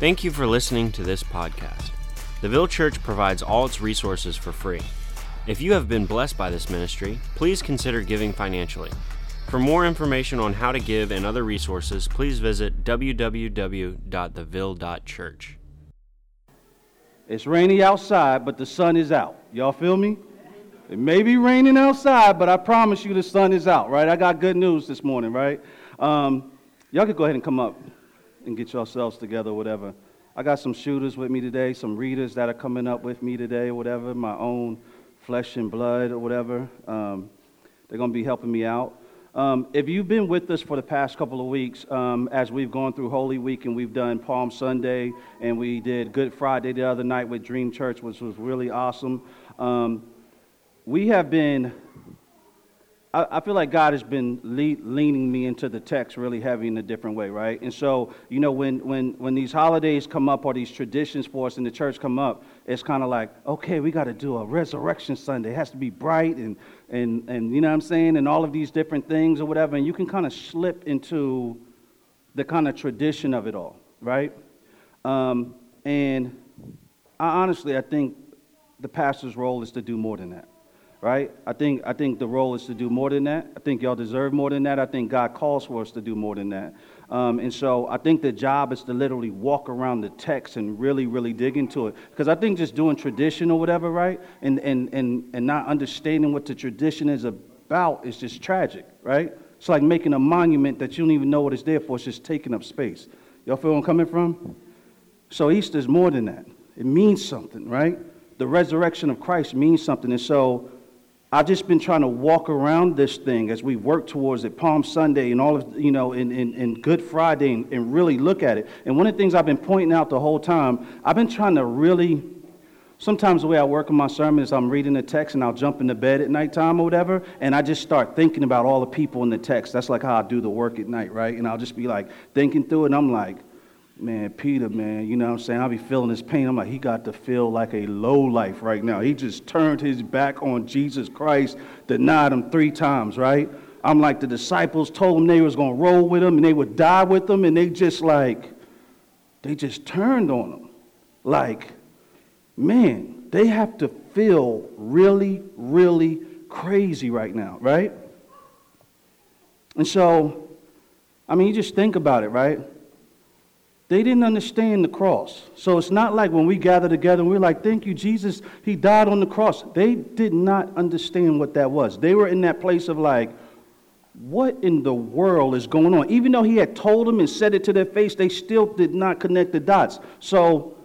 Thank you for listening to this podcast. The Ville Church provides all its resources for free. If you have been blessed by this ministry, please consider giving financially. For more information on how to give and other resources, please visit www.theville.church. It's rainy outside, but the sun is out. Y'all feel me? It may be raining outside, but I promise you the sun is out, right? I got good news this morning, right? Um, y'all could go ahead and come up and get yourselves together, whatever. I got some shooters with me today, some readers that are coming up with me today, whatever, my own flesh and blood, or whatever. Um, they're going to be helping me out. Um, if you've been with us for the past couple of weeks, um, as we've gone through Holy Week and we've done Palm Sunday and we did Good Friday the other night with Dream Church, which was really awesome, um, we have been I, I feel like God has been le- leaning me into the text really heavy in a different way, right? And so, you know, when, when, when these holidays come up or these traditions for us in the church come up, it's kind of like, okay, we got to do a resurrection Sunday. It has to be bright and, and, and, you know what I'm saying? And all of these different things or whatever. And you can kind of slip into the kind of tradition of it all, right? Um, and I, honestly, I think the pastor's role is to do more than that right? I think, I think the role is to do more than that. I think y'all deserve more than that. I think God calls for us to do more than that. Um, and so I think the job is to literally walk around the text and really, really dig into it. Because I think just doing tradition or whatever, right, and, and, and, and not understanding what the tradition is about is just tragic, right? It's like making a monument that you don't even know what it's there for. It's just taking up space. Y'all feel where I'm coming from? So Easter is more than that. It means something, right? The resurrection of Christ means something. And so I've just been trying to walk around this thing as we work towards it, Palm Sunday and all of, you know, and, and, and Good Friday, and, and really look at it. And one of the things I've been pointing out the whole time, I've been trying to really, sometimes the way I work on my sermon is I'm reading the text and I'll jump into bed at nighttime or whatever, and I just start thinking about all the people in the text. That's like how I do the work at night, right? And I'll just be like thinking through it, and I'm like, man, Peter, man, you know what I'm saying? I'll be feeling his pain. I'm like, he got to feel like a low life right now. He just turned his back on Jesus Christ, denied him three times, right? I'm like, the disciples told him they was going to roll with him and they would die with him, and they just like, they just turned on him. Like, man, they have to feel really, really crazy right now, right? And so, I mean, you just think about it, right? They didn't understand the cross. So it's not like when we gather together and we're like, thank you, Jesus, he died on the cross. They did not understand what that was. They were in that place of like, what in the world is going on? Even though he had told them and said it to their face, they still did not connect the dots. So,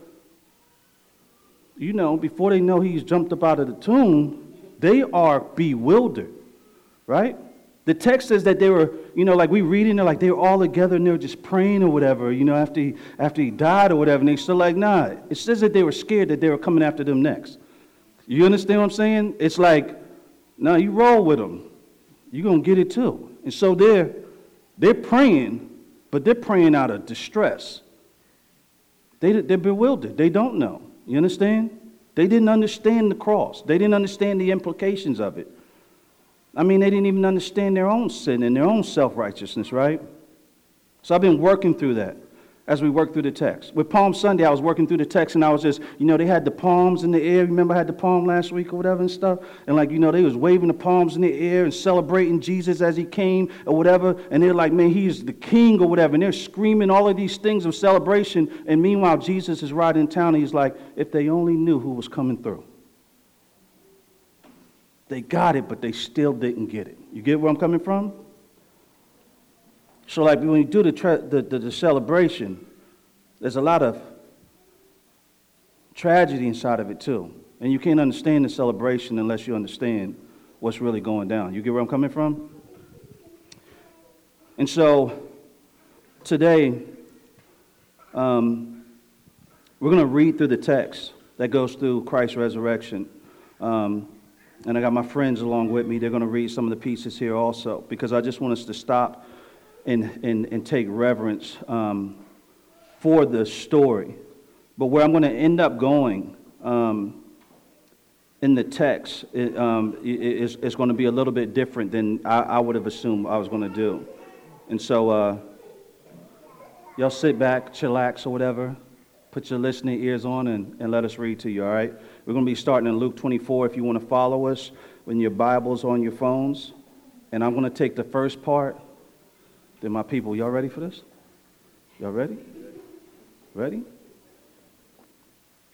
you know, before they know he's jumped up out of the tomb, they are bewildered, right? The text says that they were, you know, like we read in there, like they were all together and they were just praying or whatever, you know, after he, after he died or whatever. And they still like, nah. It says that they were scared that they were coming after them next. You understand what I'm saying? It's like, nah, you roll with them. You're going to get it too. And so they're, they're praying, but they're praying out of distress. They, they're bewildered. They don't know. You understand? They didn't understand the cross. They didn't understand the implications of it. I mean, they didn't even understand their own sin and their own self righteousness, right? So I've been working through that as we work through the text. With Palm Sunday, I was working through the text and I was just, you know, they had the palms in the air. Remember I had the palm last week or whatever and stuff? And like, you know, they was waving the palms in the air and celebrating Jesus as he came or whatever. And they're like, man, he's the king or whatever. And they're screaming all of these things of celebration. And meanwhile, Jesus is riding in town and he's like, if they only knew who was coming through. They got it, but they still didn't get it. You get where I'm coming from? So, like when you do the, tra- the, the, the celebration, there's a lot of tragedy inside of it too. And you can't understand the celebration unless you understand what's really going down. You get where I'm coming from? And so today, um, we're going to read through the text that goes through Christ's resurrection. Um, and I got my friends along with me. They're going to read some of the pieces here also because I just want us to stop and, and, and take reverence um, for the story. But where I'm going to end up going um, in the text it, um, is, is going to be a little bit different than I, I would have assumed I was going to do. And so, uh, y'all sit back, chillax, or whatever. Put your listening ears on and, and let us read to you, all right? We're going to be starting in Luke 24 if you want to follow us when your Bible's on your phones. And I'm going to take the first part. Then, my people, y'all ready for this? Y'all ready? Ready?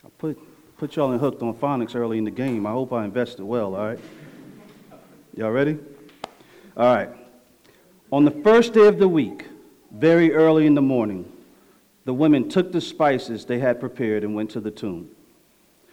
I put, put y'all in hooked on phonics early in the game. I hope I invested well, all right? Y'all ready? All right. On the first day of the week, very early in the morning, the women took the spices they had prepared and went to the tomb.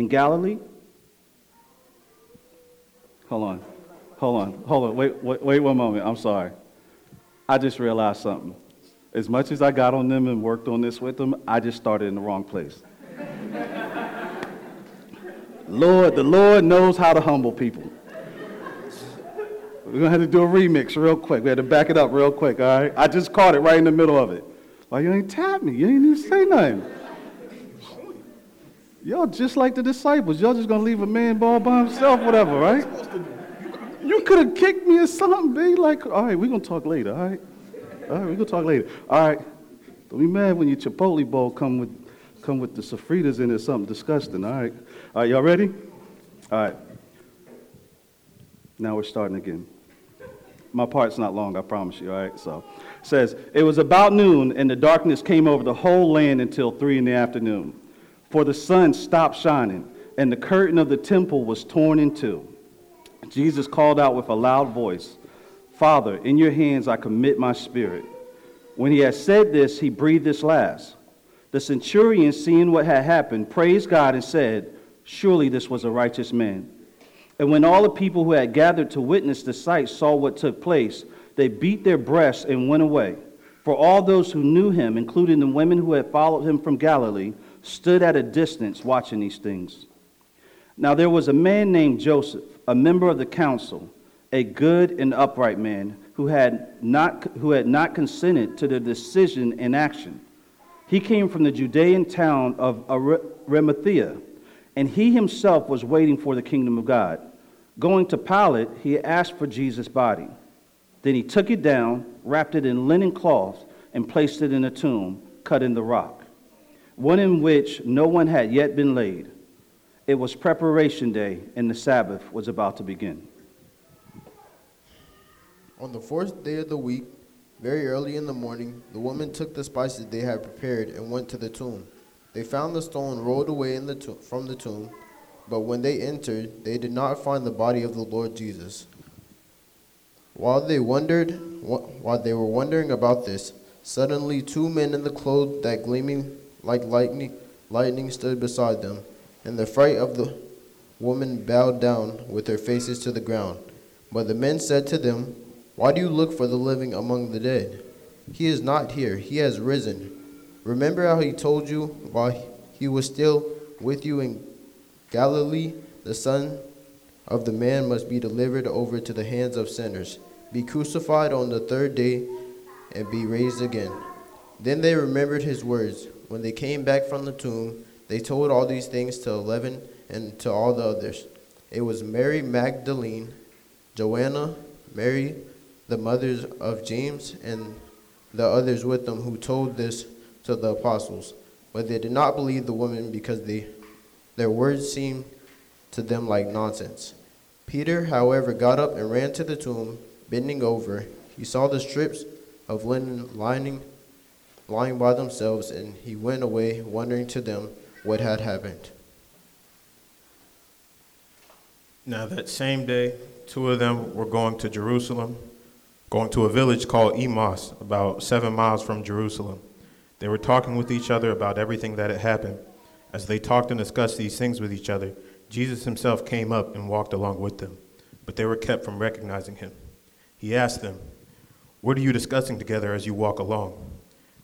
in Galilee? Hold on. Hold on. Hold on. Wait, wait, wait one moment. I'm sorry. I just realized something. As much as I got on them and worked on this with them, I just started in the wrong place. Lord, the Lord knows how to humble people. We're gonna have to do a remix real quick. We had to back it up real quick, all right? I just caught it right in the middle of it. Why you ain't tap me? You ain't even say nothing. Y'all just like the disciples. Y'all just gonna leave a man ball by himself, whatever, right? You could have kicked me or something, be like, all right, we're gonna talk later, all right? All right, we're gonna talk later. All right. Don't be mad when your Chipotle bowl come with come with the sofritas in it, something disgusting, all right? All right, y'all ready? All right. Now we're starting again. My part's not long, I promise you, all right? So says, It was about noon, and the darkness came over the whole land until three in the afternoon. For the sun stopped shining, and the curtain of the temple was torn in two. Jesus called out with a loud voice, Father, in your hands I commit my spirit. When he had said this, he breathed his last. The centurion, seeing what had happened, praised God and said, Surely this was a righteous man. And when all the people who had gathered to witness the sight saw what took place, they beat their breasts and went away. For all those who knew him, including the women who had followed him from Galilee, stood at a distance watching these things. Now there was a man named Joseph, a member of the council, a good and upright man who had not, who had not consented to the decision in action. He came from the Judean town of Arimathea, and he himself was waiting for the kingdom of God. Going to Pilate, he asked for Jesus' body. Then he took it down, wrapped it in linen cloths, and placed it in a tomb cut in the rock one in which no one had yet been laid. It was preparation day, and the Sabbath was about to begin. On the fourth day of the week, very early in the morning, the women took the spices they had prepared and went to the tomb. They found the stone rolled away the to- from the tomb, but when they entered, they did not find the body of the Lord Jesus. While they wondered, while they were wondering about this, suddenly two men in the clothes that gleaming like lightning, lightning stood beside them, and the fright of the woman bowed down with their faces to the ground. But the men said to them, Why do you look for the living among the dead? He is not here, he has risen. Remember how he told you while he was still with you in Galilee, the Son of the Man must be delivered over to the hands of sinners, be crucified on the third day, and be raised again. Then they remembered his words when they came back from the tomb, they told all these things to eleven and to all the others. It was Mary Magdalene, Joanna, Mary, the mothers of James, and the others with them who told this to the apostles. But they did not believe the women because they, their words seemed to them like nonsense. Peter, however, got up and ran to the tomb, bending over. He saw the strips of linen lining lying by themselves, and he went away, wondering to them what had happened. Now, that same day, two of them were going to Jerusalem, going to a village called Emmaus, about seven miles from Jerusalem. They were talking with each other about everything that had happened. As they talked and discussed these things with each other, Jesus himself came up and walked along with them, but they were kept from recognizing him. He asked them, What are you discussing together as you walk along?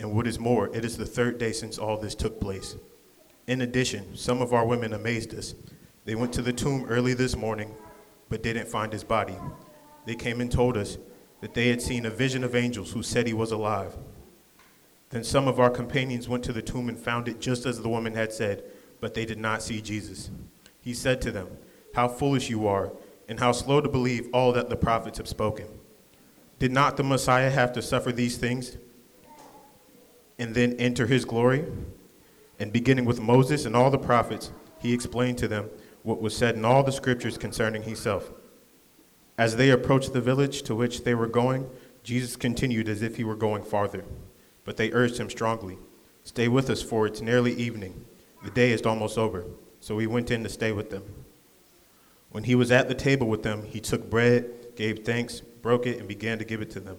And what is more, it is the third day since all this took place. In addition, some of our women amazed us. They went to the tomb early this morning, but didn't find his body. They came and told us that they had seen a vision of angels who said he was alive. Then some of our companions went to the tomb and found it just as the woman had said, but they did not see Jesus. He said to them, How foolish you are, and how slow to believe all that the prophets have spoken. Did not the Messiah have to suffer these things and then enter his glory? And beginning with Moses and all the prophets, he explained to them what was said in all the scriptures concerning himself. As they approached the village to which they were going, Jesus continued as if he were going farther. But they urged him strongly, Stay with us, for it's nearly evening. The day is almost over. So he went in to stay with them. When he was at the table with them, he took bread, gave thanks, broke it, and began to give it to them.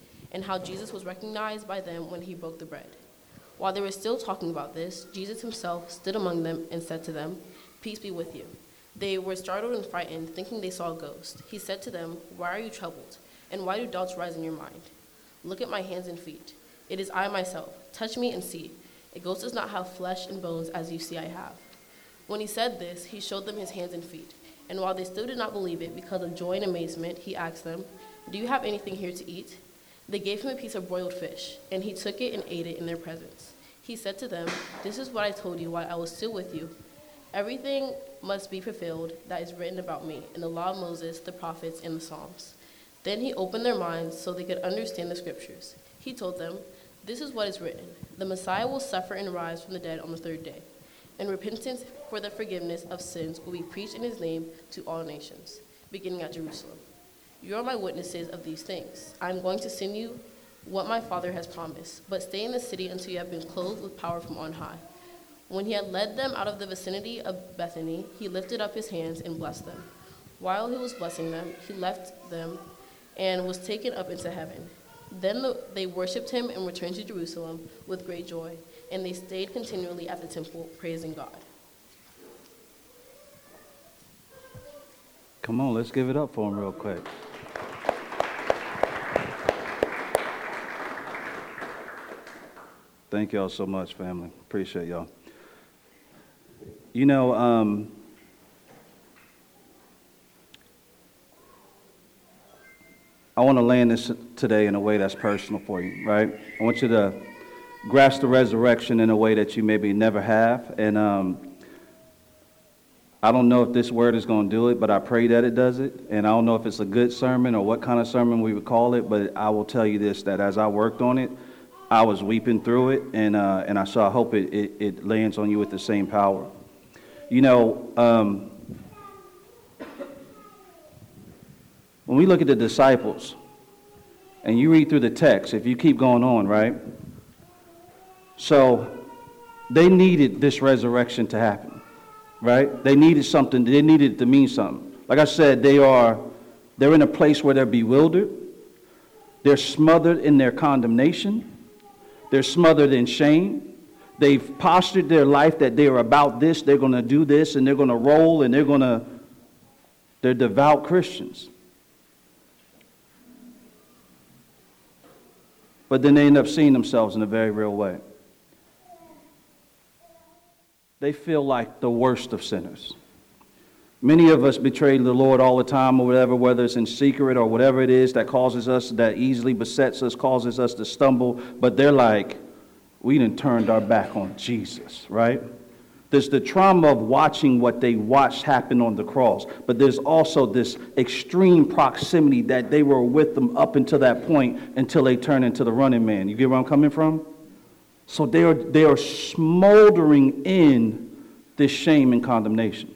and how Jesus was recognized by them when he broke the bread. While they were still talking about this, Jesus himself stood among them and said to them, Peace be with you. They were startled and frightened, thinking they saw a ghost. He said to them, Why are you troubled? And why do doubts rise in your mind? Look at my hands and feet. It is I myself. Touch me and see. A ghost does not have flesh and bones as you see I have. When he said this, he showed them his hands and feet. And while they still did not believe it because of joy and amazement, he asked them, Do you have anything here to eat? They gave him a piece of broiled fish, and he took it and ate it in their presence. He said to them, This is what I told you while I was still with you. Everything must be fulfilled that is written about me in the law of Moses, the prophets, and the Psalms. Then he opened their minds so they could understand the scriptures. He told them, This is what is written The Messiah will suffer and rise from the dead on the third day, and repentance for the forgiveness of sins will be preached in his name to all nations, beginning at Jerusalem. You are my witnesses of these things. I am going to send you what my Father has promised, but stay in the city until you have been clothed with power from on high. When he had led them out of the vicinity of Bethany, he lifted up his hands and blessed them. While he was blessing them, he left them and was taken up into heaven. Then the, they worshipped him and returned to Jerusalem with great joy, and they stayed continually at the temple, praising God. Come on, let's give it up for him real quick. Thank y'all so much, family. Appreciate y'all. You know, um, I want to land this today in a way that's personal for you, right? I want you to grasp the resurrection in a way that you maybe never have. And um, I don't know if this word is going to do it, but I pray that it does it. And I don't know if it's a good sermon or what kind of sermon we would call it, but I will tell you this that as I worked on it, I was weeping through it, and, uh, and I, so I hope it, it, it, lands on you with the same power. You know, um, when we look at the disciples, and you read through the text, if you keep going on, right? So they needed this resurrection to happen, right? They needed something, they needed it to mean something. Like I said, they are they're in a place where they're bewildered, they're smothered in their condemnation. They're smothered in shame. They've postured their life that they're about this, they're going to do this, and they're going to roll, and they're going to, they're devout Christians. But then they end up seeing themselves in a very real way. They feel like the worst of sinners. Many of us betray the Lord all the time or whatever, whether it's in secret or whatever it is that causes us, that easily besets us, causes us to stumble. But they're like, we didn't turned our back on Jesus, right? There's the trauma of watching what they watched happen on the cross, but there's also this extreme proximity that they were with them up until that point until they turn into the running man. You get where I'm coming from? So they are, they are smoldering in this shame and condemnation.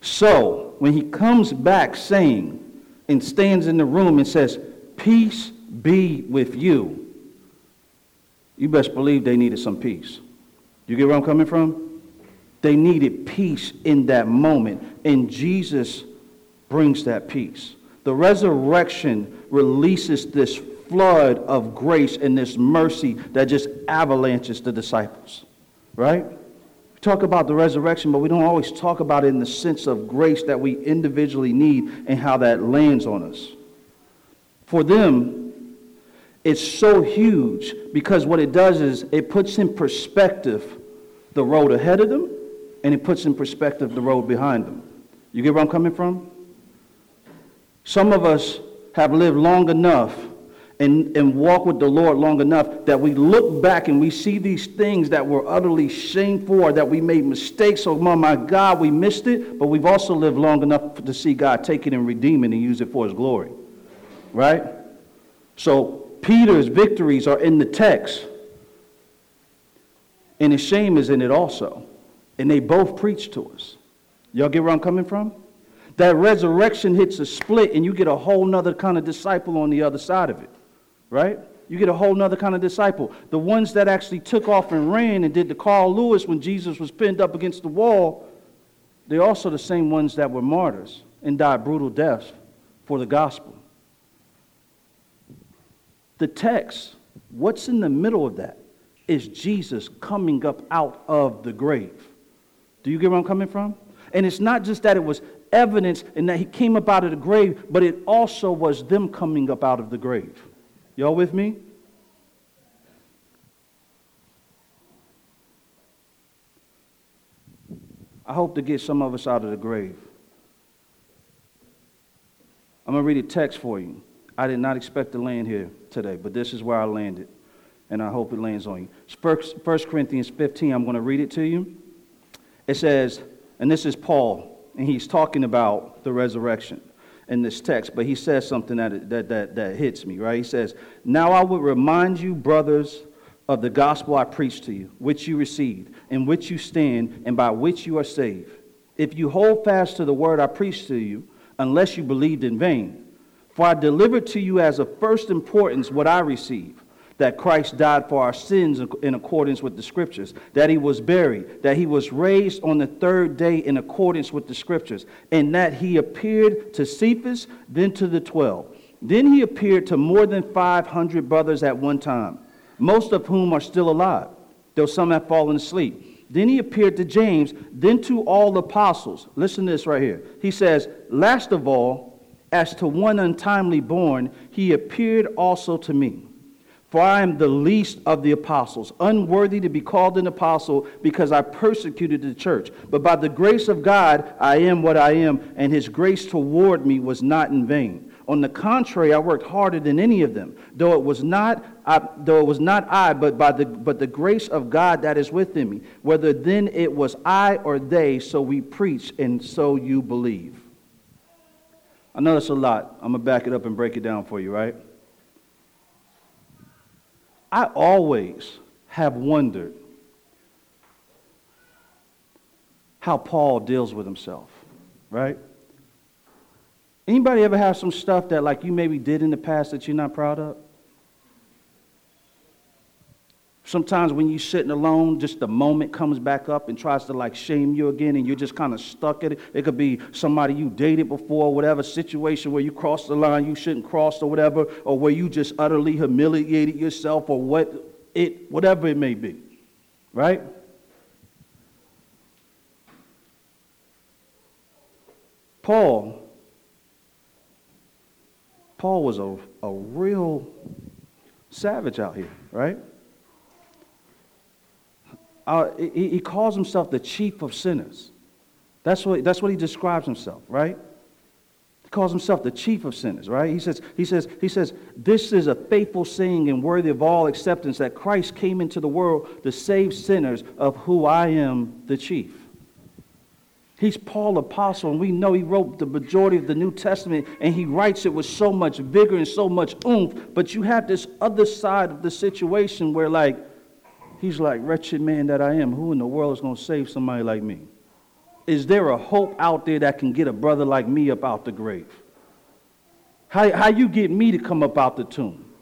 So when he comes back saying and stands in the room and says, Peace be with you, you best believe they needed some peace. You get where I'm coming from? They needed peace in that moment, and Jesus brings that peace. The resurrection releases this flood of grace and this mercy that just avalanches the disciples, right? We talk about the resurrection, but we don't always talk about it in the sense of grace that we individually need and how that lands on us. For them, it's so huge because what it does is it puts in perspective the road ahead of them and it puts in perspective the road behind them. You get where I'm coming from? Some of us have lived long enough and, and walk with the Lord long enough that we look back and we see these things that were utterly shameful or that we made mistakes. Oh, my God, we missed it. But we've also lived long enough to see God take it and redeem it and use it for his glory. Right? So Peter's victories are in the text. And his shame is in it also. And they both preach to us. Y'all get where I'm coming from? That resurrection hits a split, and you get a whole nother kind of disciple on the other side of it. Right? You get a whole nother kind of disciple. The ones that actually took off and ran and did the Carl Lewis when Jesus was pinned up against the wall, they're also the same ones that were martyrs and died brutal deaths for the gospel. The text, what's in the middle of that, is Jesus coming up out of the grave. Do you get where I'm coming from? And it's not just that it was evidence and that he came up out of the grave, but it also was them coming up out of the grave. Y'all with me? I hope to get some of us out of the grave. I'm going to read a text for you. I did not expect to land here today, but this is where I landed, and I hope it lands on you. 1 Corinthians 15, I'm going to read it to you. It says, and this is Paul, and he's talking about the resurrection in this text, but he says something that, that, that, that hits me, right? He says, Now I would remind you, brothers, of the gospel I preached to you, which you received, in which you stand, and by which you are saved. If you hold fast to the word I preached to you, unless you believed in vain. For I delivered to you as of first importance what I received that Christ died for our sins in accordance with the scriptures, that he was buried, that he was raised on the third day in accordance with the scriptures, and that he appeared to Cephas, then to the twelve. Then he appeared to more than 500 brothers at one time, most of whom are still alive, though some have fallen asleep. Then he appeared to James, then to all the apostles. Listen to this right here. He says, Last of all, as to one untimely born, he appeared also to me. For I am the least of the apostles, unworthy to be called an apostle because I persecuted the church. But by the grace of God, I am what I am, and his grace toward me was not in vain. On the contrary, I worked harder than any of them, though it was not I, though it was not I, but by the but the grace of God that is within me. Whether then it was I or they, so we preach, and so you believe. I know that's a lot. I'm gonna back it up and break it down for you, right? I always have wondered how Paul deals with himself, right? Anybody ever have some stuff that like you maybe did in the past that you're not proud of? Sometimes when you're sitting alone, just the moment comes back up and tries to like shame you again, and you're just kind of stuck at it. It could be somebody you dated before, whatever situation where you crossed the line you shouldn't cross, or whatever, or where you just utterly humiliated yourself, or what it, whatever it may be, right? Paul, Paul was a, a real savage out here, right? Uh, he, he calls himself the chief of sinners. That's what, that's what he describes himself, right? He calls himself the chief of sinners, right? He says, he says, he says, this is a faithful saying and worthy of all acceptance that Christ came into the world to save sinners, of who I am the chief. He's Paul apostle, and we know he wrote the majority of the New Testament, and he writes it with so much vigor and so much oomph. But you have this other side of the situation where, like, he's like, wretched man that I am, who in the world is going to save somebody like me? Is there a hope out there that can get a brother like me up out the grave? How, how you get me to come up out the tomb,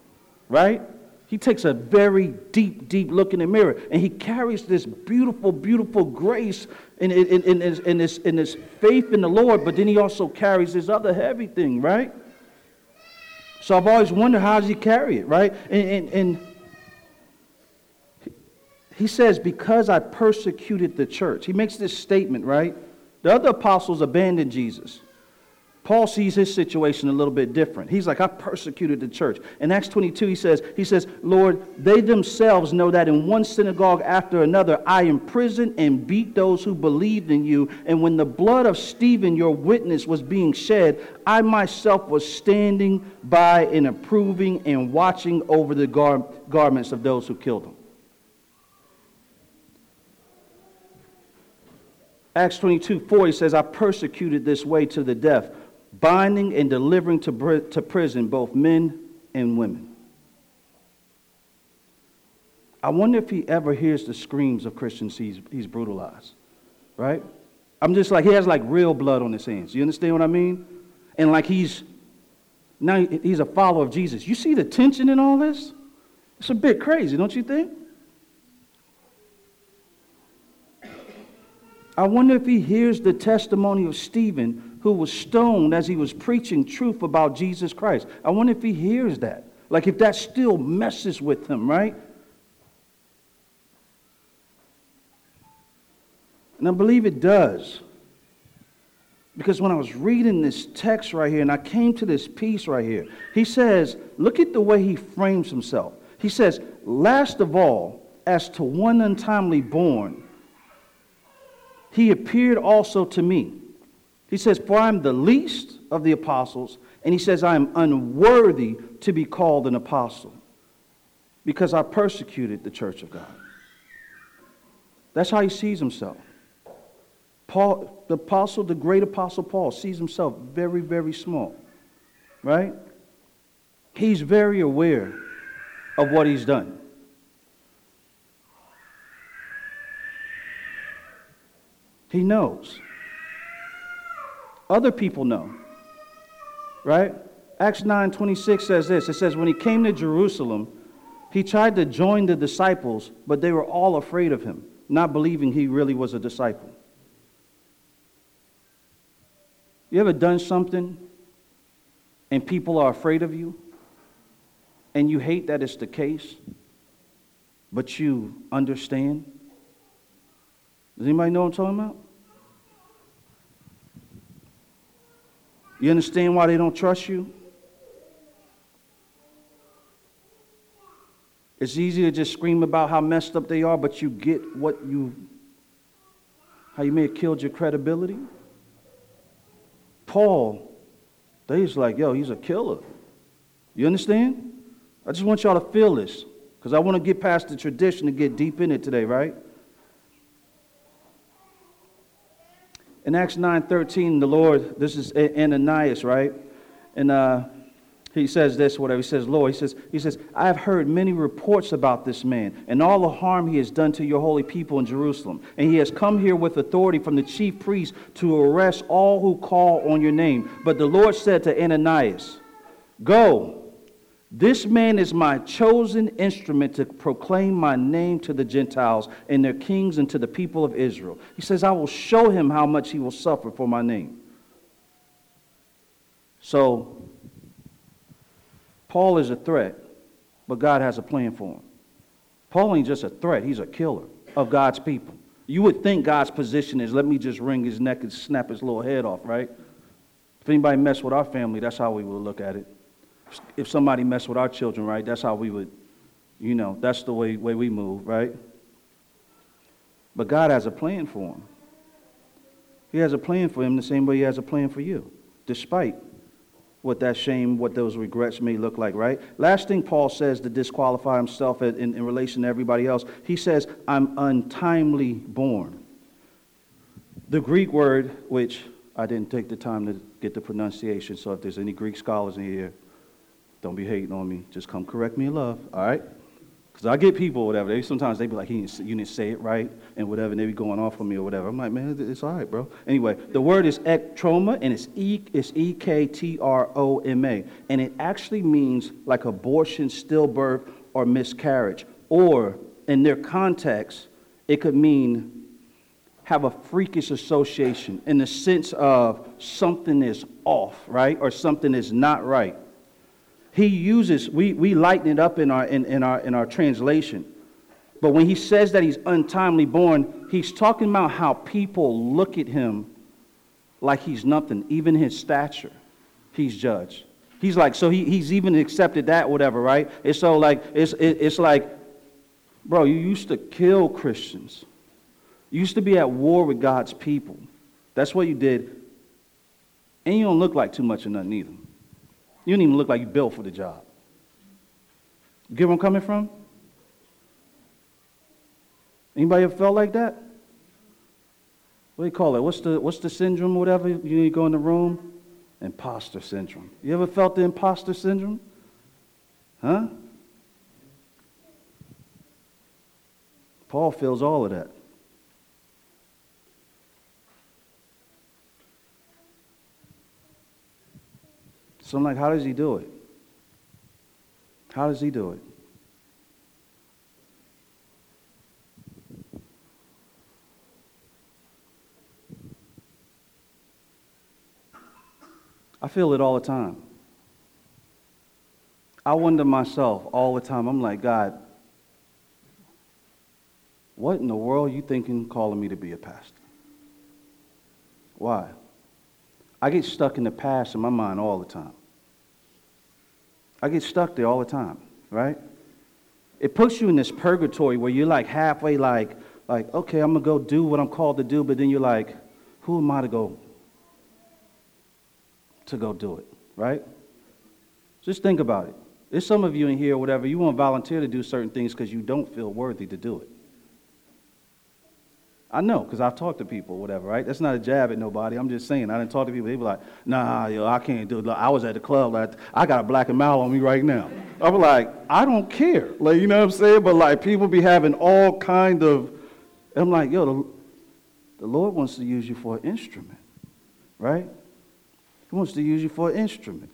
right? He takes a very deep, deep look in the mirror, and he carries this beautiful, beautiful grace in, in, in, in, in, this, in this faith in the Lord, but then he also carries this other heavy thing, right? So I've always wondered how does he carry it, right? And, and, and he says, Because I persecuted the church. He makes this statement, right? The other apostles abandoned Jesus. Paul sees his situation a little bit different. He's like, I persecuted the church. In Acts 22, he says, he says, Lord, they themselves know that in one synagogue after another I imprisoned and beat those who believed in you. And when the blood of Stephen, your witness, was being shed, I myself was standing by and approving and watching over the gar- garments of those who killed him. Acts 22 4, he says, I persecuted this way to the death, binding and delivering to, to prison both men and women. I wonder if he ever hears the screams of Christians he's, he's brutalized, right? I'm just like, he has like real blood on his hands. You understand what I mean? And like he's, now he's a follower of Jesus. You see the tension in all this? It's a bit crazy, don't you think? I wonder if he hears the testimony of Stephen, who was stoned as he was preaching truth about Jesus Christ. I wonder if he hears that. Like if that still messes with him, right? And I believe it does. Because when I was reading this text right here and I came to this piece right here, he says, look at the way he frames himself. He says, last of all, as to one untimely born, he appeared also to me. He says, For I am the least of the apostles, and he says, I am unworthy to be called an apostle because I persecuted the church of God. That's how he sees himself. Paul, the apostle, the great apostle Paul, sees himself very, very small, right? He's very aware of what he's done. He knows. Other people know. Right? Acts 9:26 says this. It says when he came to Jerusalem, he tried to join the disciples, but they were all afraid of him, not believing he really was a disciple. You ever done something and people are afraid of you? And you hate that it's the case, but you understand? Does anybody know what I'm talking about? You understand why they don't trust you? It's easy to just scream about how messed up they are, but you get what you, how you may have killed your credibility. Paul, they was like, yo, he's a killer. You understand? I just want y'all to feel this because I want to get past the tradition and get deep in it today, right? In Acts 9:13, the Lord, this is Ananias, right? And uh, he says this, whatever. He says, Lord, he says, he says, I have heard many reports about this man and all the harm he has done to your holy people in Jerusalem. And he has come here with authority from the chief priest to arrest all who call on your name. But the Lord said to Ananias, Go this man is my chosen instrument to proclaim my name to the Gentiles and their kings and to the people of Israel. He says, I will show him how much he will suffer for my name. So, Paul is a threat, but God has a plan for him. Paul ain't just a threat, he's a killer of God's people. You would think God's position is let me just wring his neck and snap his little head off, right? If anybody mess with our family, that's how we would look at it if somebody messed with our children, right, that's how we would, you know, that's the way, way we move, right? But God has a plan for him. He has a plan for him the same way he has a plan for you, despite what that shame, what those regrets may look like, right? Last thing Paul says to disqualify himself in, in, in relation to everybody else, he says, I'm untimely born. The Greek word, which I didn't take the time to get the pronunciation, so if there's any Greek scholars in here, don't be hating on me. Just come correct me in love, all right? Because I get people, whatever. They sometimes they be like, didn't, you didn't say it right, and whatever, and they be going off on me or whatever. I'm like, man, it's all right, bro. Anyway, the word is ektroma, and it's e it's e k t r o m a, and it actually means like abortion, stillbirth, or miscarriage. Or in their context, it could mean have a freakish association in the sense of something is off, right, or something is not right he uses, we, we lighten it up in our, in, in, our, in our translation. But when he says that he's untimely born, he's talking about how people look at him like he's nothing, even his stature, he's judged. He's like, so he, he's even accepted that, whatever, right? It's so like, it's, it, it's like, bro, you used to kill Christians. You used to be at war with God's people. That's what you did. And you don't look like too much of nothing either. You don't even look like you built for the job. You get where I'm coming from? Anybody ever felt like that? What do you call it? What's the, what's the syndrome, whatever? You go in the room? Imposter syndrome. You ever felt the imposter syndrome? Huh? Paul feels all of that. So I'm like, how does he do it? How does he do it? I feel it all the time. I wonder myself all the time. I'm like, God, what in the world are you thinking calling me to be a pastor? Why? I get stuck in the past in my mind all the time. I get stuck there all the time, right? It puts you in this purgatory where you're like halfway like, like, okay, I'm gonna go do what I'm called to do, but then you're like, who am I to go to go do it, right? Just think about it. There's some of you in here, whatever, you won't volunteer to do certain things because you don't feel worthy to do it. I know, because I've talked to people, whatever, right? That's not a jab at nobody. I'm just saying. I didn't talk to people. They be like, nah, yo, I can't do it. I was at the club. Like, I got a black and mild on me right now. I was like, I don't care. Like, you know what I'm saying? But like, people be having all kind of, I'm like, yo, the, the Lord wants to use you for an instrument, right? He wants to use you for an instrument.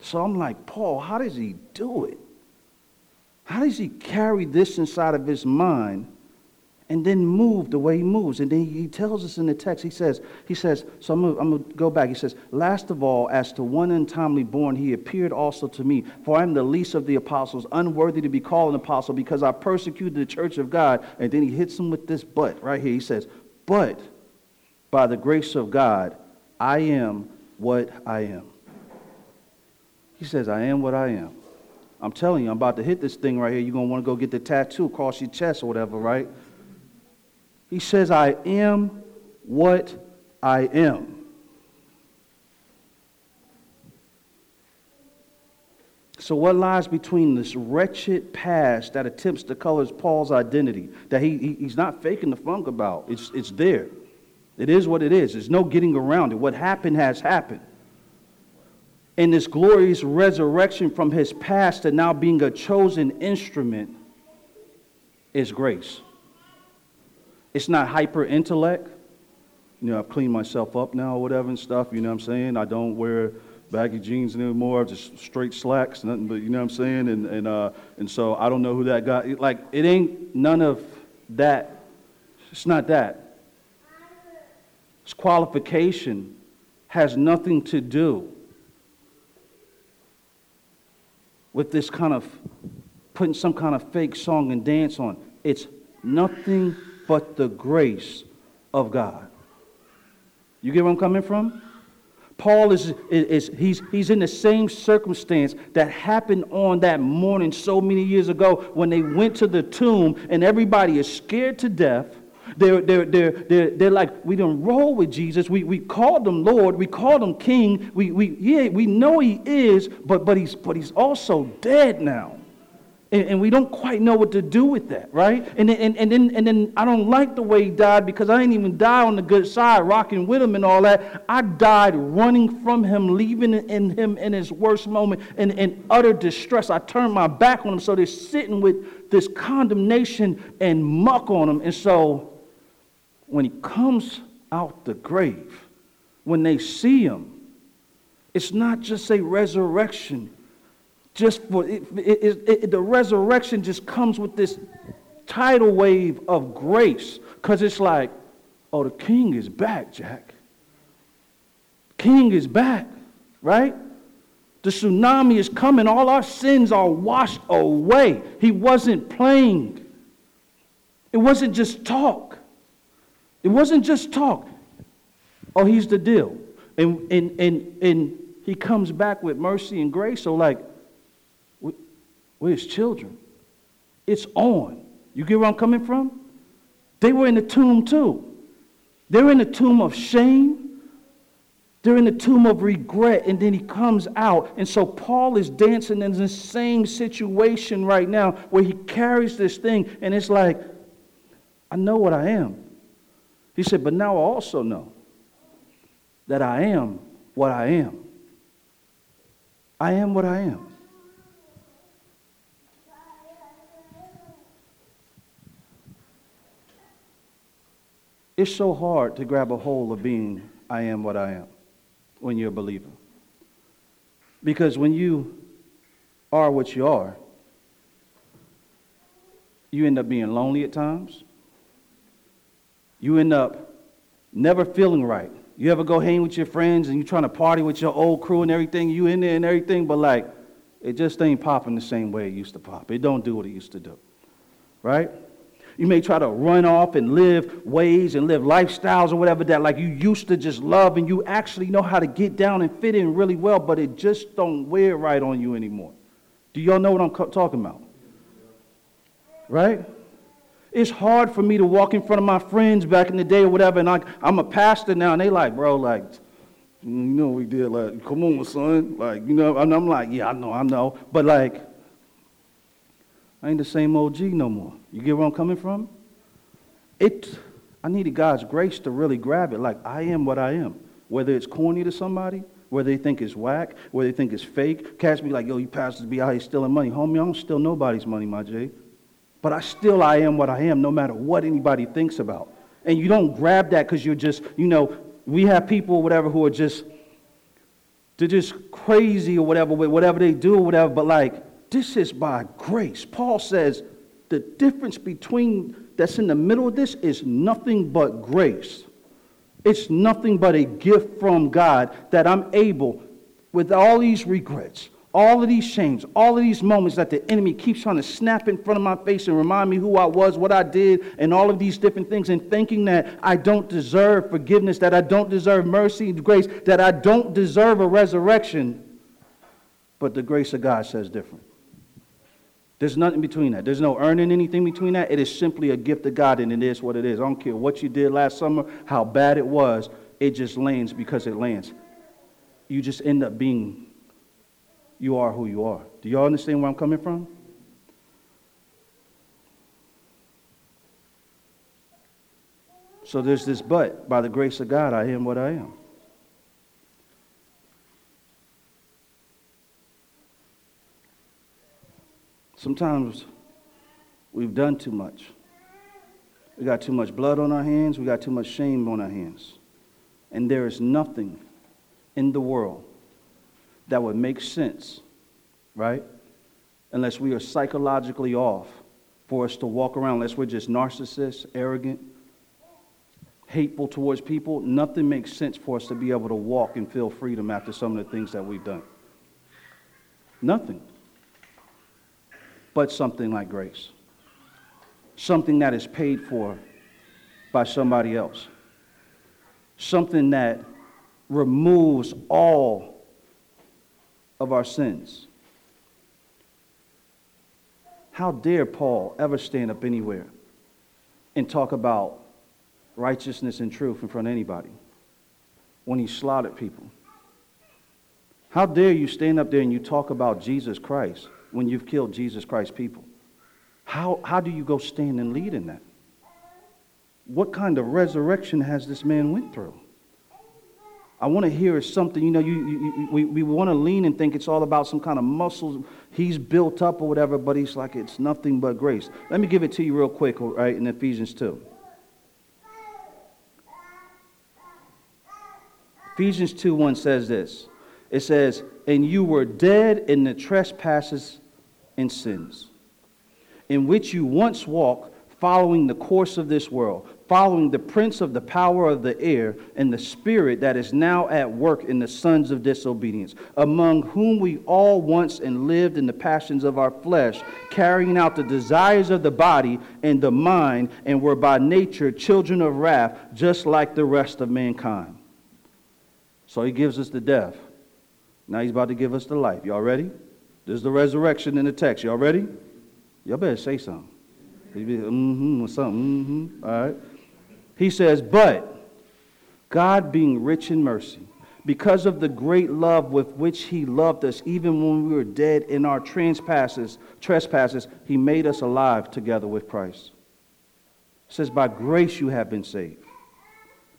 So I'm like, Paul, how does he do it? How does he carry this inside of his mind and then move the way he moves? And then he tells us in the text, he says, he says, so I'm gonna, go back. He says, last of all, as to one untimely born, he appeared also to me. For I am the least of the apostles, unworthy to be called an apostle because I persecuted the church of God. And then he hits him with this but right here. He says, but by the grace of God, I am what I am. He says, I am what I am. I'm telling you, I'm about to hit this thing right here. You're going to want to go get the tattoo across your chest or whatever, right? He says, I am what I am. So, what lies between this wretched past that attempts to color Paul's identity, that he, he, he's not faking the funk about? It's, it's there. It is what it is. There's no getting around it. What happened has happened in this glorious resurrection from his past to now being a chosen instrument is grace. It's not hyper intellect. You know, I've cleaned myself up now whatever and stuff. You know what I'm saying? I don't wear baggy jeans anymore, just straight slacks, nothing but, you know what I'm saying? And, and, uh, and so I don't know who that guy, like, it ain't none of that. It's not that. This qualification has nothing to do with this kind of putting some kind of fake song and dance on. It's nothing but the grace of God. You get where I'm coming from? Paul is, is, is, he's, he's in the same circumstance that happened on that morning so many years ago when they went to the tomb and everybody is scared to death They're, they're, they're, they're, they're like, we don't roll with Jesus. We, we called him Lord. We called him King. We, we, yeah, we know he is, but, but, he's, but he's also dead now. And, and we don't quite know what to do with that, right? And, and, and, then, and then I don't like the way he died because I didn't even die on the good side, rocking with him and all that. I died running from him, leaving in him in his worst moment and in utter distress. I turned my back on him, so they're sitting with this condemnation and muck on him. And so when he comes out the grave, when they see him, it's not just a resurrection just for it, it, it, the resurrection just comes with this tidal wave of grace because it's like oh the king is back jack. King is back right? The tsunami is coming. All our sins are washed away. He wasn't playing it wasn't just talk it wasn't just talk oh he's the deal and and and, and he comes back with mercy and grace so like we're his children. It's on. You get where I'm coming from? They were in the tomb too. They're in the tomb of shame. They're in the tomb of regret, and then he comes out. And so Paul is dancing in the same situation right now where he carries this thing, and it's like, I know what I am. He said, but now I also know that I am what I am. I am what I am. It's so hard to grab a hold of being I am what I am when you're a believer. Because when you are what you are, you end up being lonely at times. You end up never feeling right. You ever go hang with your friends and you're trying to party with your old crew and everything, you in there and everything, but like, it just ain't popping the same way it used to pop. It don't do what it used to do. Right? You may try to run off and live ways and live lifestyles or whatever that like you used to just love and you actually know how to get down and fit in really well, but it just don't wear right on you anymore. Do y'all know what I'm talking about? Right? It's hard for me to walk in front of my friends back in the day or whatever, and I, I'm a pastor now, and they like, bro, like, you know, we did like, come on, son, like, you know, and I'm like, yeah, I know, I know, but like, I ain't the same OG no more. You get where I'm coming from? It, I needed God's grace to really grab it. Like, I am what I am. Whether it's corny to somebody, whether they think it's whack, whether they think it's fake. Catch me like, yo, you pastors be out here stealing money. Homie, I don't steal nobody's money, my J. But I still, I am what I am, no matter what anybody thinks about. And you don't grab that because you're just, you know, we have people, whatever, who are just, they're just crazy or whatever, whatever they do or whatever, but like, this is by grace. Paul says the difference between that's in the middle of this is nothing but grace. It's nothing but a gift from God that I'm able, with all these regrets, all of these shames, all of these moments that the enemy keeps trying to snap in front of my face and remind me who I was, what I did, and all of these different things, and thinking that I don't deserve forgiveness, that I don't deserve mercy and grace, that I don't deserve a resurrection. But the grace of God says different. There's nothing between that. There's no earning anything between that. It is simply a gift of God, and it is what it is. I don't care what you did last summer, how bad it was, it just lands because it lands. You just end up being, you are who you are. Do y'all understand where I'm coming from? So there's this but. By the grace of God, I am what I am. Sometimes we've done too much. We got too much blood on our hands, we got too much shame on our hands. And there is nothing in the world that would make sense, right? Unless we are psychologically off for us to walk around, unless we're just narcissists, arrogant, hateful towards people, nothing makes sense for us to be able to walk and feel freedom after some of the things that we've done. Nothing but something like grace. Something that is paid for by somebody else. Something that removes all of our sins. How dare Paul ever stand up anywhere and talk about righteousness and truth in front of anybody when he slaughtered people. How dare you stand up there and you talk about Jesus Christ when you've killed Jesus Christ people? How, how do you go stand and lead in that? What kind of resurrection has this man went through? I want to hear something, you know, you, you, we, we want to lean and think it's all about some kind of muscles he's built up or whatever, but he's like, it's nothing but grace. Let me give it to you real quick, all right, in Ephesians 2. Ephesians 2 1 says this it says, And you were dead in the trespasses and sins, in which you once walked, following the course of this world, following the prince of the power of the air, and the spirit that is now at work in the sons of disobedience, among whom we all once and lived in the passions of our flesh, carrying out the desires of the body and the mind, and were by nature children of wrath, just like the rest of mankind. So he gives us the death. Now he's about to give us the life. Y'all ready? There's the resurrection in the text. Y'all ready? Y'all better say something. Mm-hmm, something. Mm-hmm. All right. He says, But God being rich in mercy, because of the great love with which he loved us, even when we were dead in our trespasses, trespasses, he made us alive together with Christ. It says, By grace you have been saved.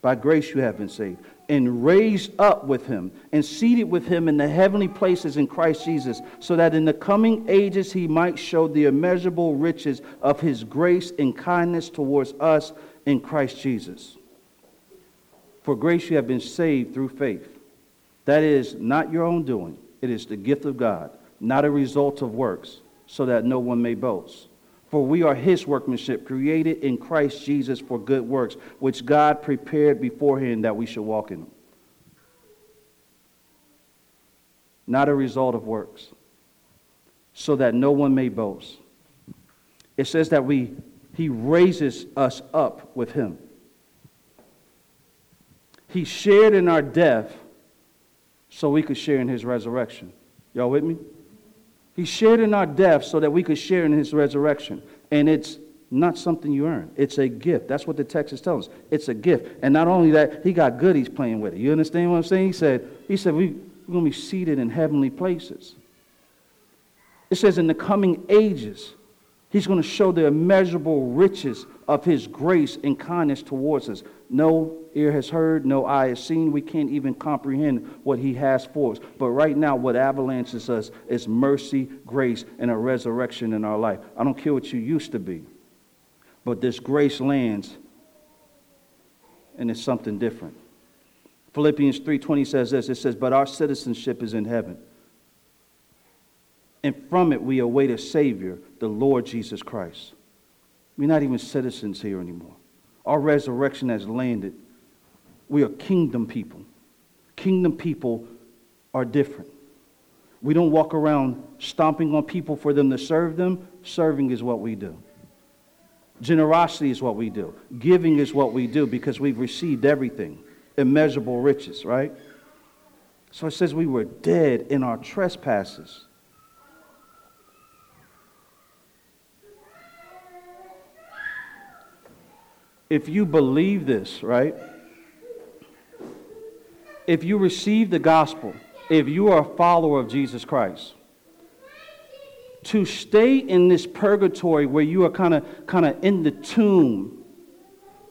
By grace you have been saved and raised up with him and seated with him in the heavenly places in Christ Jesus, so that in the coming ages he might show the immeasurable riches of his grace and kindness towards us in Christ Jesus. For grace you have been saved through faith. That is not your own doing, it is the gift of God, not a result of works, so that no one may boast. For we are his workmanship, created in Christ Jesus for good works, which God prepared beforehand that we should walk in them. Not a result of works, so that no one may boast. It says that we, he raises us up with him. He shared in our death so we could share in his resurrection. Y'all with me? He shared in our death so that we could share in his resurrection. And it's not something you earn. It's a gift. That's what the text is telling us. It's a gift. And not only that, he got goodies playing with it. You understand what I'm saying? He said, he said we, we're going to be seated in heavenly places. It says in the coming ages, he's going to show the immeasurable riches of his grace and kindness towards us. No ear has heard, no eye has seen. We can't even comprehend what he has for us. But right now, what avalanches us is mercy, grace, and a resurrection in our life. I don't care what you used to be, but this grace lands, and it's something different. Philippians 3:20 says this. It says, "But our citizenship is in heaven." And from it we await a Savior, the Lord Jesus Christ. We're not even citizens here anymore. Our resurrection has landed. We are kingdom people. Kingdom people are different. We don't walk around stomping on people for them to serve them. Serving is what we do. Generosity is what we do. Giving is what we do because we've received everything immeasurable riches, right? So it says we were dead in our trespasses. If you believe this, right? If you receive the gospel, if you are a follower of Jesus Christ, to stay in this purgatory where you are kind of kind of in the tomb,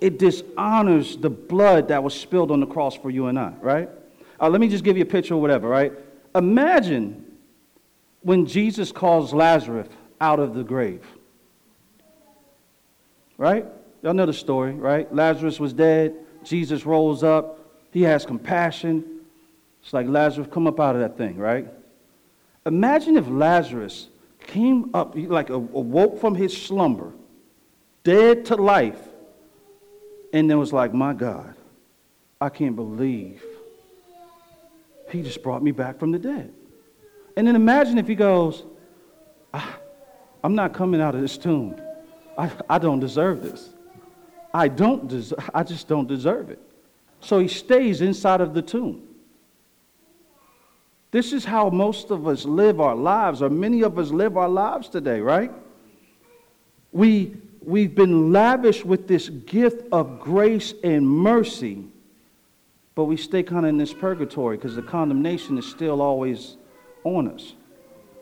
it dishonors the blood that was spilled on the cross for you and I, right? Uh, let me just give you a picture or whatever, right? Imagine when Jesus calls Lazarus out of the grave, right? Y'all know the story, right? Lazarus was dead. Jesus rolls up. He has compassion. It's like, Lazarus, come up out of that thing, right? Imagine if Lazarus came up, like awoke from his slumber, dead to life, and then was like, my God, I can't believe he just brought me back from the dead. And then imagine if he goes, ah, I'm not coming out of this tomb. I, I don't deserve this. I don't deserve, I just don't deserve it. So he stays inside of the tomb. This is how most of us live our lives, or many of us live our lives today, right? We, we've been lavished with this gift of grace and mercy, but we stay kind of in this purgatory because the condemnation is still always on us.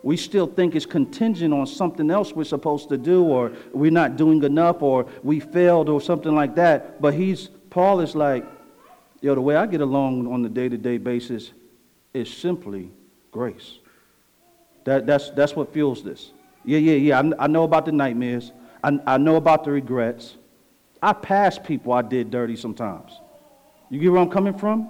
We still think it's contingent on something else we're supposed to do, or we're not doing enough, or we failed, or something like that. But he's Paul is like, yo, the way I get along on the day-to-day basis is simply grace. That, that's, that's what fuels this. Yeah, yeah, yeah. I, I know about the nightmares. I, I know about the regrets. I pass people I did dirty sometimes. You get where I'm coming from?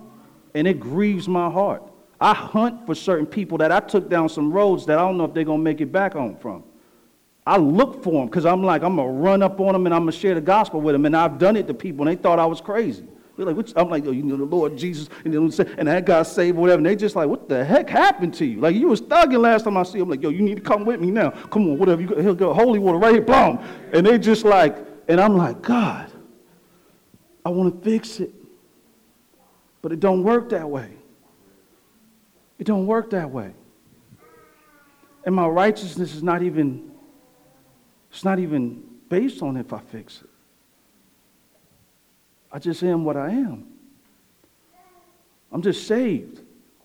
And it grieves my heart. I hunt for certain people that I took down some roads that I don't know if they're going to make it back home from. I look for them because I'm like, I'm going to run up on them and I'm going to share the gospel with them. And I've done it to people and they thought I was crazy. They're like, I'm like, oh, you know, the Lord Jesus, and, and that got saved whatever. And they just like, what the heck happened to you? Like, you was thugging last time I see him. I'm like, yo, you need to come with me now. Come on, whatever. You he'll go, holy water right here, boom. And they just like, and I'm like, God, I want to fix it. But it don't work that way. It don't work that way. And my righteousness is not even, it's not even based on if I fix it. I just am what I am. I'm just saved.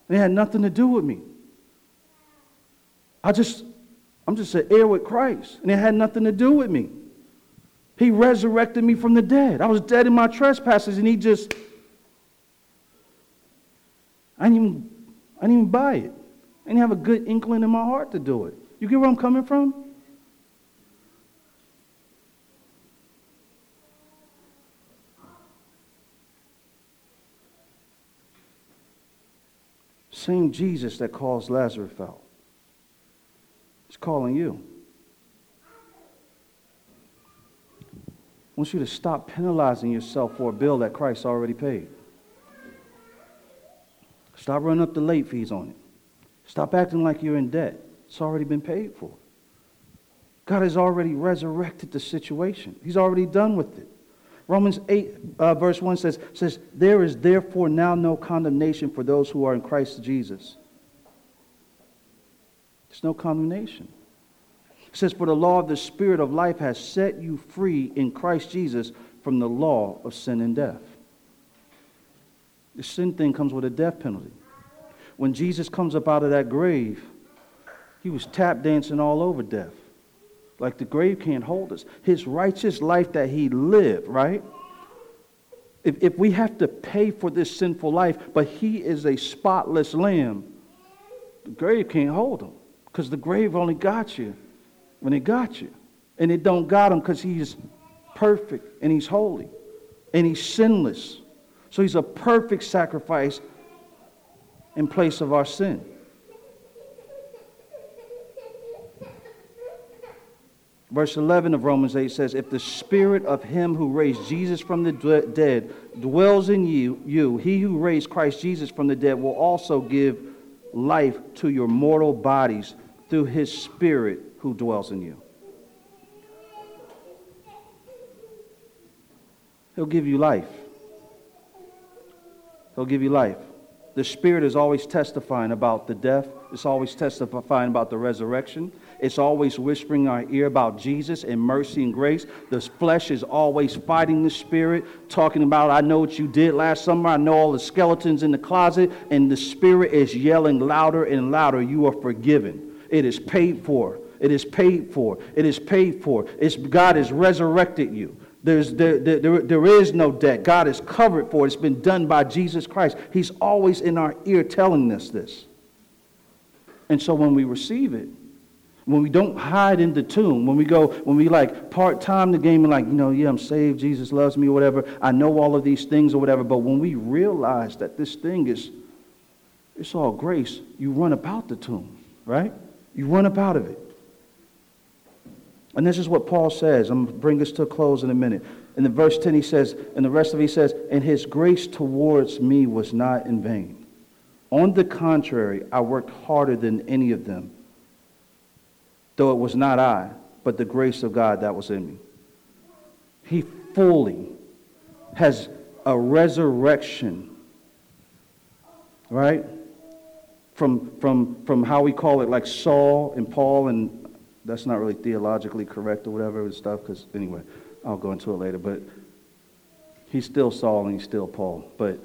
It had nothing to do with me. I just, I'm just an heir with Christ, and it had nothing to do with me. He resurrected me from the dead. I was dead in my trespasses, and he just, I didn't even, I didn't even buy it. I didn't have a good inkling in my heart to do it. You get where I'm coming from? Same Jesus that calls Lazarus out. He's calling you. I want you to stop penalizing yourself for a bill that Christ already paid. Stop running up the late fees on it. Stop acting like you're in debt. It's already been paid for. God has already resurrected the situation. He's already done with it. Romans 8, uh, verse 1 says, says, There is therefore now no condemnation for those who are in Christ Jesus. There's no condemnation. It says, For the law of the Spirit of life has set you free in Christ Jesus from the law of sin and death. The sin thing comes with a death penalty. When Jesus comes up out of that grave, he was tap dancing all over death. Like the grave can't hold us. His righteous life that he lived, right? If, if we have to pay for this sinful life, but he is a spotless lamb, the grave can't hold him. Because the grave only got you when it got you. And it don't got him because he's perfect and he's holy and he's sinless. So he's a perfect sacrifice in place of our sin. Verse 11 of Romans 8 says, If the spirit of him who raised Jesus from the dead dwells in you, you, he who raised Christ Jesus from the dead will also give life to your mortal bodies through his spirit who dwells in you. He'll give you life. He'll give you life. The Spirit is always testifying about the death, it's always testifying about the resurrection. It's always whispering in our ear about Jesus and mercy and grace. The flesh is always fighting the spirit, talking about, I know what you did last summer. I know all the skeletons in the closet. And the spirit is yelling louder and louder, You are forgiven. It is paid for. It is paid for. It is paid for. It's, God has resurrected you. There's, there, there, there is no debt. God has covered for it. It's been done by Jesus Christ. He's always in our ear telling us this. And so when we receive it, when we don't hide in the tomb, when we go, when we like part time the game and like, you know, yeah, I'm saved, Jesus loves me, or whatever, I know all of these things or whatever, but when we realize that this thing is, it's all grace, you run about the tomb, right? You run up out of it. And this is what Paul says. I'm going to bring this to a close in a minute. In the verse 10, he says, and the rest of it, he says, and his grace towards me was not in vain. On the contrary, I worked harder than any of them though it was not I, but the grace of God that was in me. He fully has a resurrection, right? From, from, from how we call it, like Saul and Paul and that's not really theologically correct or whatever and stuff, because anyway, I'll go into it later. But he's still Saul and he's still Paul. But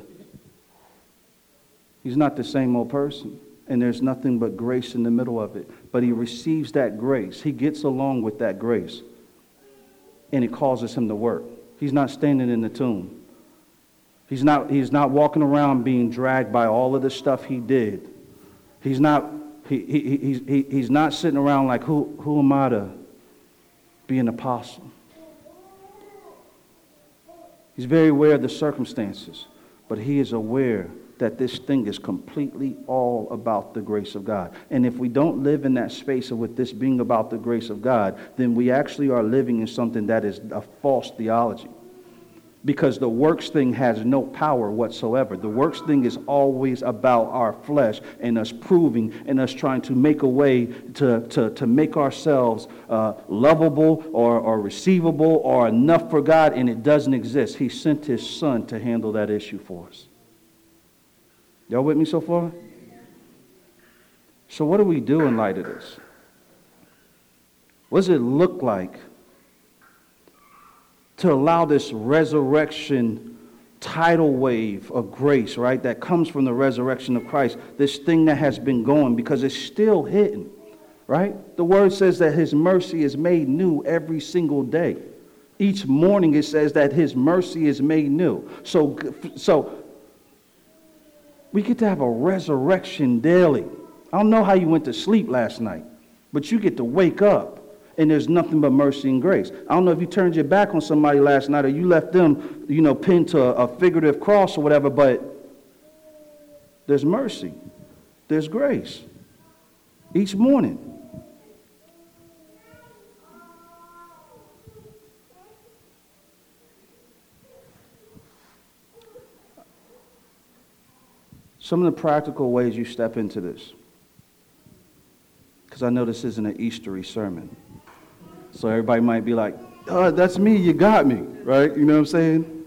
he's not the same old person. And there's nothing but grace in the middle of it. But he receives that grace. He gets along with that grace. And it causes him to work. He's not standing in the tomb. He's not, he's not walking around being dragged by all of the stuff he did. He's not, he, he, he's, he, he's not sitting around like, who, who am I to be an apostle? He's very aware of the circumstances, but he is aware that this thing is completely all about the grace of God. And if we don't live in that space of with this being about the grace of God, then we actually are living in something that is a false theology because the works thing has no power whatsoever. The works thing is always about our flesh and us proving and us trying to make a way to, to, to make ourselves uh, lovable or, or receivable or enough for God, and it doesn't exist. He sent his son to handle that issue for us. Y'all with me so far? So, what do we do in light of this? What does it look like? To allow this resurrection tidal wave of grace, right, that comes from the resurrection of Christ, this thing that has been going because it's still hidden, right? The word says that his mercy is made new every single day. Each morning it says that his mercy is made new. So, so we get to have a resurrection daily. I don't know how you went to sleep last night, but you get to wake up and there's nothing but mercy and grace. I don't know if you turned your back on somebody last night or you left them, you know, pinned to a, figurative cross or whatever, but there's mercy, there's grace each morning. Some of the practical ways you step into this, because I know this isn't an Eastery sermon. So everybody might be like, oh, that's me, you got me, right? You know what I'm saying?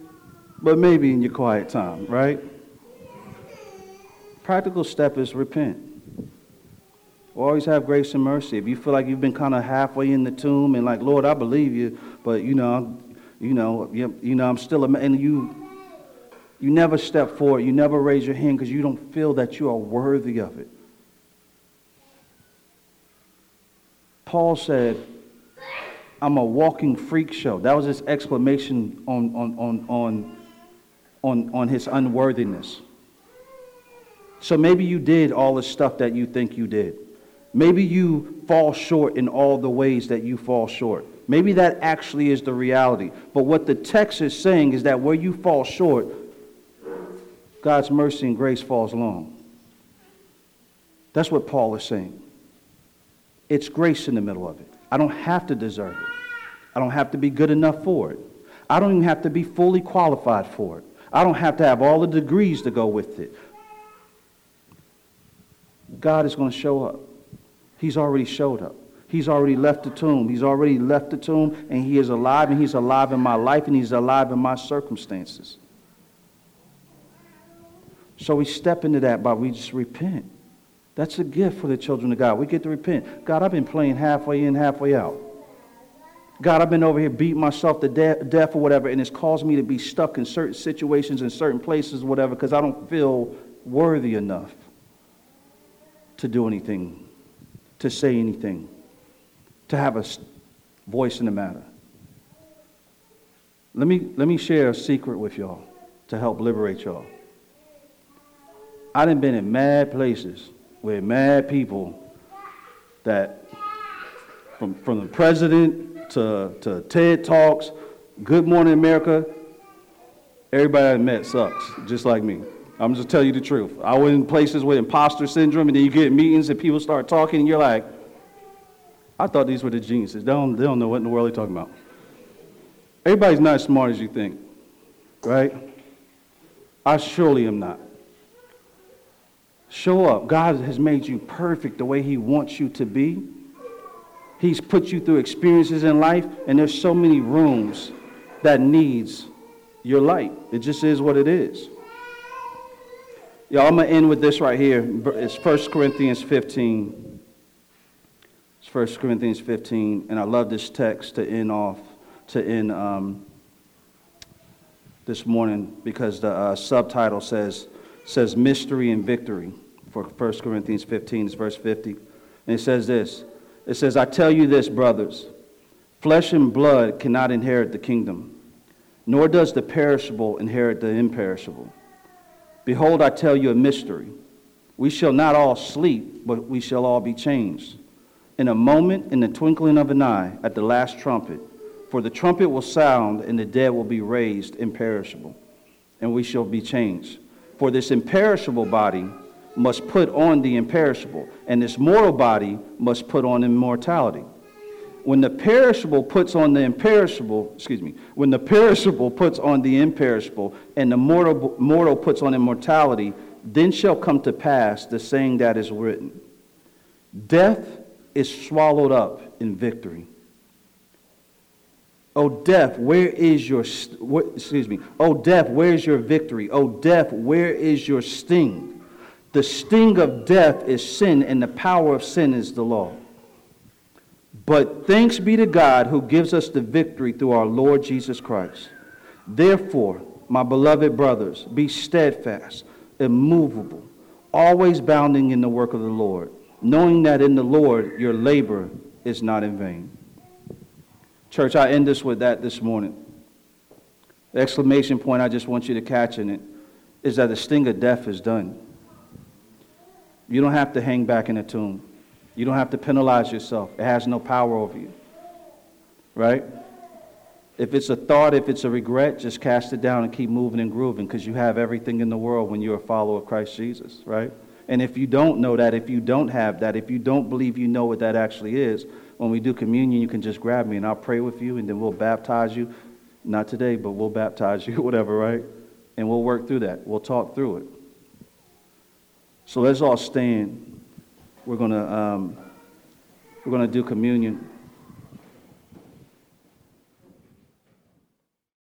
But maybe in your quiet time, right? Practical step is repent. Always have grace and mercy. If you feel like you've been kind of halfway in the tomb and like, Lord, I believe you, but you know, you know, you, you know, I'm still a man, and you, you never step forward, you never raise your hand because you don't feel that you are worthy of it. Paul said, I'm a walking freak show. That was his exclamation on, on, on, on, on, on his unworthiness. So maybe you did all the stuff that you think you did. Maybe you fall short in all the ways that you fall short. Maybe that actually is the reality. But what the text is saying is that where you fall short, God's mercy and grace falls long. That's what Paul is saying. It's grace in the middle of it. I don't have to deserve it. I don't have to be good enough for it. I don't even have to be fully qualified for it. I don't have to have all the degrees to go with it. God is going to show up. He's already showed up. He's already left the tomb. He's already left the tomb, and He is alive, and He's alive in my life, and He's alive in my circumstances. So we step into that by we just repent. That's a gift for the children of God. We get to repent. God, I've been playing halfway in, halfway out. God, I've been over here beating myself to de- death or whatever, and it's caused me to be stuck in certain situations in certain places, whatever, because I don't feel worthy enough to do anything, to say anything, to have a voice in the matter. Let me, let me share a secret with y'all to help liberate y'all. I done been in mad places with mad people that, from, from the president to, to TED Talks, Good Morning America, everybody I met sucks, just like me. I'm just telling you the truth. I went in places with imposter syndrome, and then you get meetings and people start talking, and you're like, I thought these were the geniuses. They don't, they don't know what in the world they're talking about. Everybody's not as smart as you think, right? I surely am not. Show up. God has made you perfect the way He wants you to be. He's put you through experiences in life, and there's so many rooms that needs your light. It just is what it is. Y'all, I'm going to end with this right here. It's 1 Corinthians 15, It's 1 Corinthians 15, and I love this text to end off, to end um, this morning because the uh, subtitle says, says mystery and victory for 1 Corinthians 15, it's verse 50. And it says this It says, I tell you this, brothers, flesh and blood cannot inherit the kingdom, nor does the perishable inherit the imperishable. Behold, I tell you a mystery. We shall not all sleep, but we shall all be changed. In a moment, in the twinkling of an eye, at the last trumpet. For the trumpet will sound, and the dead will be raised imperishable, and we shall be changed. For this imperishable body must put on the imperishable, and this mortal body must put on immortality. When the perishable puts on the imperishable, excuse me, when the perishable puts on the imperishable, and the mortal, mortal puts on immortality, then shall come to pass the saying that is written Death is swallowed up in victory. O death, where is your, excuse me, O death, where is your victory? O death, where is your sting? The sting of death is sin, and the power of sin is the law. But thanks be to God who gives us the victory through our Lord Jesus Christ. Therefore, my beloved brothers, be steadfast, immovable, always bounding in the work of the Lord, knowing that in the Lord your labor is not in vain. Church, I end this with that this morning. The exclamation point I just want you to catch in it is that the sting of death is done. You don't have to hang back in a tomb. You don't have to penalize yourself. It has no power over you. Right? If it's a thought, if it's a regret, just cast it down and keep moving and grooving because you have everything in the world when you're a follower of Christ Jesus, right? And if you don't know that, if you don't have that, if you don't believe you know what that actually is, when we do communion, you can just grab me and I'll pray with you and then we'll baptize you. Not today, but we'll baptize you, whatever, right? And we'll work through that. We'll talk through it. So let's all stand. We're going to um, we're going to do communion.